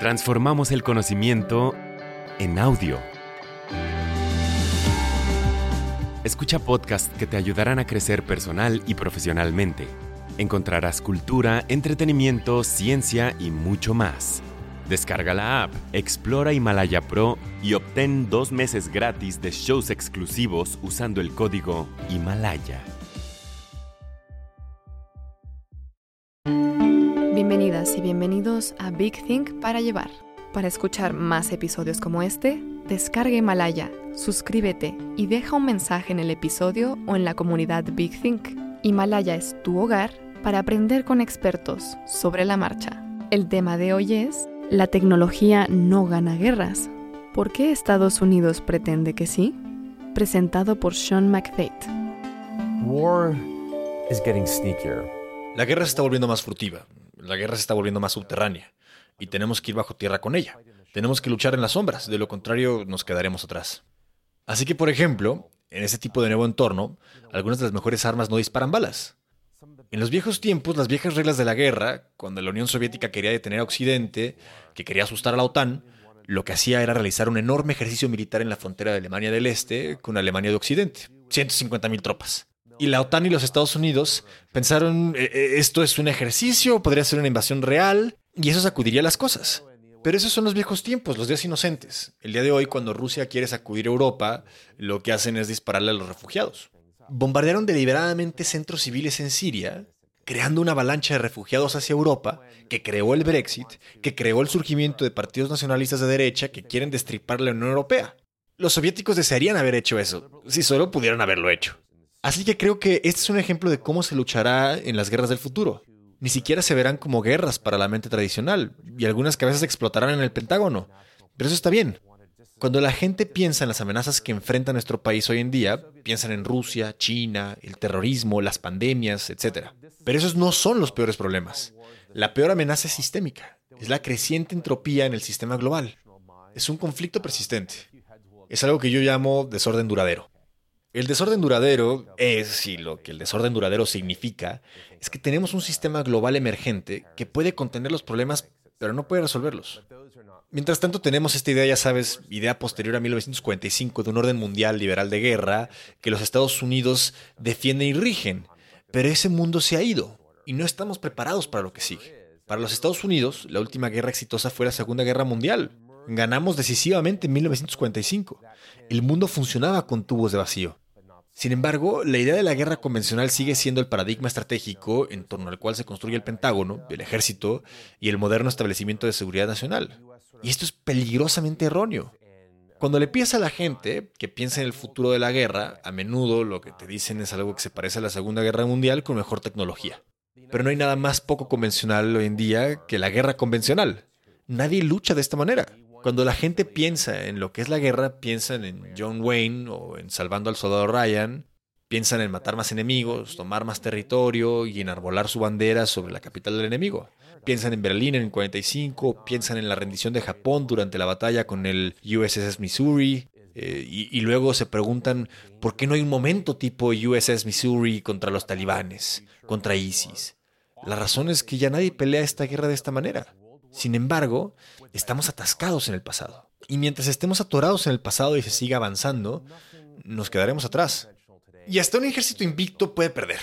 Transformamos el conocimiento en audio. Escucha podcasts que te ayudarán a crecer personal y profesionalmente. Encontrarás cultura, entretenimiento, ciencia y mucho más. Descarga la app, explora Himalaya Pro y obtén dos meses gratis de shows exclusivos usando el código Himalaya. Bienvenidas y bienvenidos a Big Think para llevar. Para escuchar más episodios como este, descarga Himalaya, suscríbete y deja un mensaje en el episodio o en la comunidad Big Think. Himalaya es tu hogar para aprender con expertos sobre la marcha. El tema de hoy es La tecnología no gana guerras. ¿Por qué Estados Unidos pretende que sí? Presentado por Sean McFate. War is getting sneakier. La guerra se está volviendo más furtiva, la guerra se está volviendo más subterránea, y tenemos que ir bajo tierra con ella. Tenemos que luchar en las sombras, de lo contrario nos quedaremos atrás. Así que, por ejemplo, en ese tipo de nuevo entorno, algunas de las mejores armas no disparan balas. En los viejos tiempos, las viejas reglas de la guerra, cuando la Unión Soviética quería detener a Occidente, que quería asustar a la OTAN, lo que hacía era realizar un enorme ejercicio militar en la frontera de Alemania del Este con Alemania de Occidente. 150.000 tropas. Y la OTAN y los Estados Unidos pensaron, "Eh, eh, esto es un ejercicio, podría ser una invasión real, y eso sacudiría las cosas. Pero esos son los viejos tiempos, los días inocentes. El día de hoy, cuando Rusia quiere sacudir Europa, lo que hacen es dispararle a los refugiados. Bombardearon deliberadamente centros civiles en Siria, creando una avalancha de refugiados hacia Europa, que creó el Brexit, que creó el surgimiento de partidos nacionalistas de derecha que quieren destripar la Unión Europea. Los soviéticos desearían haber hecho eso, si solo pudieran haberlo hecho. Así que creo que este es un ejemplo de cómo se luchará en las guerras del futuro. Ni siquiera se verán como guerras para la mente tradicional, y algunas cabezas explotarán en el Pentágono. Pero eso está bien. Cuando la gente piensa en las amenazas que enfrenta nuestro país hoy en día, piensan en Rusia, China, el terrorismo, las pandemias, etc. Pero esos no son los peores problemas. La peor amenaza es sistémica. Es la creciente entropía en el sistema global. Es un conflicto persistente. Es algo que yo llamo desorden duradero. El desorden duradero es, y lo que el desorden duradero significa, es que tenemos un sistema global emergente que puede contener los problemas, pero no puede resolverlos. Mientras tanto tenemos esta idea, ya sabes, idea posterior a 1945 de un orden mundial liberal de guerra que los Estados Unidos defienden y rigen, pero ese mundo se ha ido y no estamos preparados para lo que sigue. Para los Estados Unidos, la última guerra exitosa fue la Segunda Guerra Mundial. Ganamos decisivamente en 1945. El mundo funcionaba con tubos de vacío. Sin embargo, la idea de la guerra convencional sigue siendo el paradigma estratégico en torno al cual se construye el Pentágono, el ejército y el moderno establecimiento de seguridad nacional. Y esto es peligrosamente erróneo. Cuando le pides a la gente que piensa en el futuro de la guerra, a menudo lo que te dicen es algo que se parece a la Segunda Guerra Mundial con mejor tecnología. Pero no hay nada más poco convencional hoy en día que la guerra convencional. Nadie lucha de esta manera. Cuando la gente piensa en lo que es la guerra, piensan en John Wayne o en Salvando al Soldado Ryan, piensan en matar más enemigos, tomar más territorio y enarbolar su bandera sobre la capital del enemigo. Piensan en Berlín en el 45, piensan en la rendición de Japón durante la batalla con el USS Missouri, eh, y, y luego se preguntan por qué no hay un momento tipo USS Missouri contra los talibanes, contra ISIS. La razón es que ya nadie pelea esta guerra de esta manera. Sin embargo, estamos atascados en el pasado. Y mientras estemos atorados en el pasado y se siga avanzando, nos quedaremos atrás. Y hasta un ejército invicto puede perder.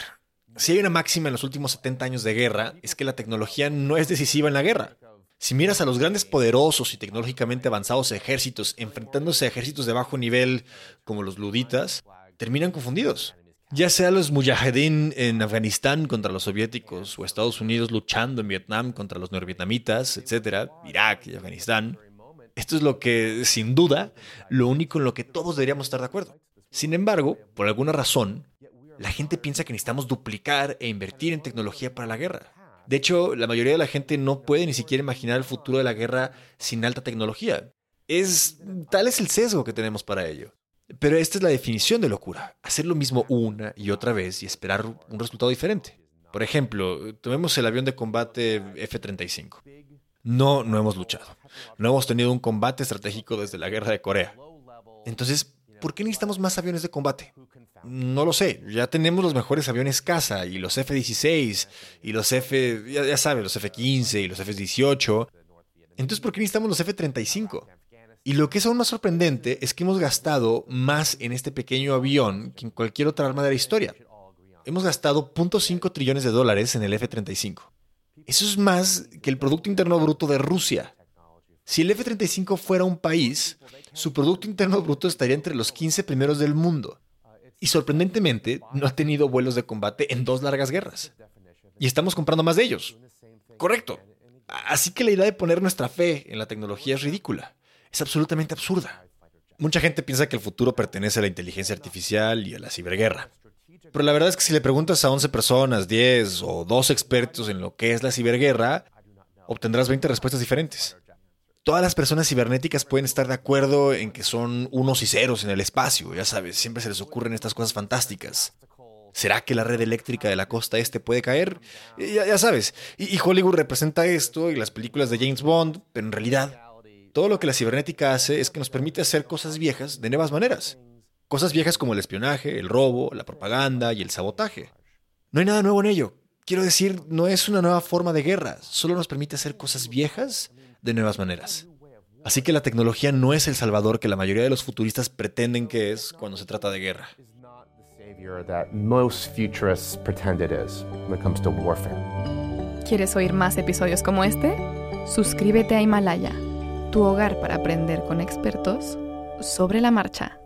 Si hay una máxima en los últimos 70 años de guerra, es que la tecnología no es decisiva en la guerra. Si miras a los grandes poderosos y tecnológicamente avanzados ejércitos enfrentándose a ejércitos de bajo nivel como los luditas, terminan confundidos. Ya sea los mujahedin en Afganistán contra los soviéticos o Estados Unidos luchando en Vietnam contra los norvietnamitas, etcétera, Irak y Afganistán. Esto es lo que, sin duda, lo único en lo que todos deberíamos estar de acuerdo. Sin embargo, por alguna razón, la gente piensa que necesitamos duplicar e invertir en tecnología para la guerra. De hecho, la mayoría de la gente no puede ni siquiera imaginar el futuro de la guerra sin alta tecnología. Es tal es el sesgo que tenemos para ello. Pero esta es la definición de locura, hacer lo mismo una y otra vez y esperar un resultado diferente. Por ejemplo, tomemos el avión de combate F-35. No, no hemos luchado. No hemos tenido un combate estratégico desde la guerra de Corea. Entonces, ¿por qué necesitamos más aviones de combate? No lo sé, ya tenemos los mejores aviones caza y los F-16 y los F, ya, ya los F-15 y los F-18. Entonces, ¿por qué necesitamos los F-35? Y lo que es aún más sorprendente es que hemos gastado más en este pequeño avión que en cualquier otra arma de la historia. Hemos gastado 0.5 trillones de dólares en el F-35. Eso es más que el Producto Interno Bruto de Rusia. Si el F-35 fuera un país, su Producto Interno Bruto estaría entre los 15 primeros del mundo. Y sorprendentemente, no ha tenido vuelos de combate en dos largas guerras. Y estamos comprando más de ellos. Correcto. Así que la idea de poner nuestra fe en la tecnología es ridícula. Es absolutamente absurda. Mucha gente piensa que el futuro pertenece a la inteligencia artificial y a la ciberguerra. Pero la verdad es que si le preguntas a 11 personas, 10 o 2 expertos en lo que es la ciberguerra, obtendrás 20 respuestas diferentes. Todas las personas cibernéticas pueden estar de acuerdo en que son unos y ceros en el espacio, ya sabes, siempre se les ocurren estas cosas fantásticas. ¿Será que la red eléctrica de la costa este puede caer? Ya, sabes, y Hollywood representa esto y las películas de James Bond, pero en realidad todo lo que la cibernética hace es que nos permite hacer cosas viejas de nuevas maneras. Cosas viejas como el espionaje, el robo, la propaganda y el sabotaje. No hay nada nuevo en ello. Quiero decir, no es una nueva forma de guerra, solo nos permite hacer cosas viejas de nuevas maneras. Así que la tecnología no es el salvador que la mayoría de los futuristas pretenden que es cuando se trata de guerra. ¿Quieres oír más episodios como este? Suscríbete a Himalaya, tu hogar para aprender con expertos sobre la marcha.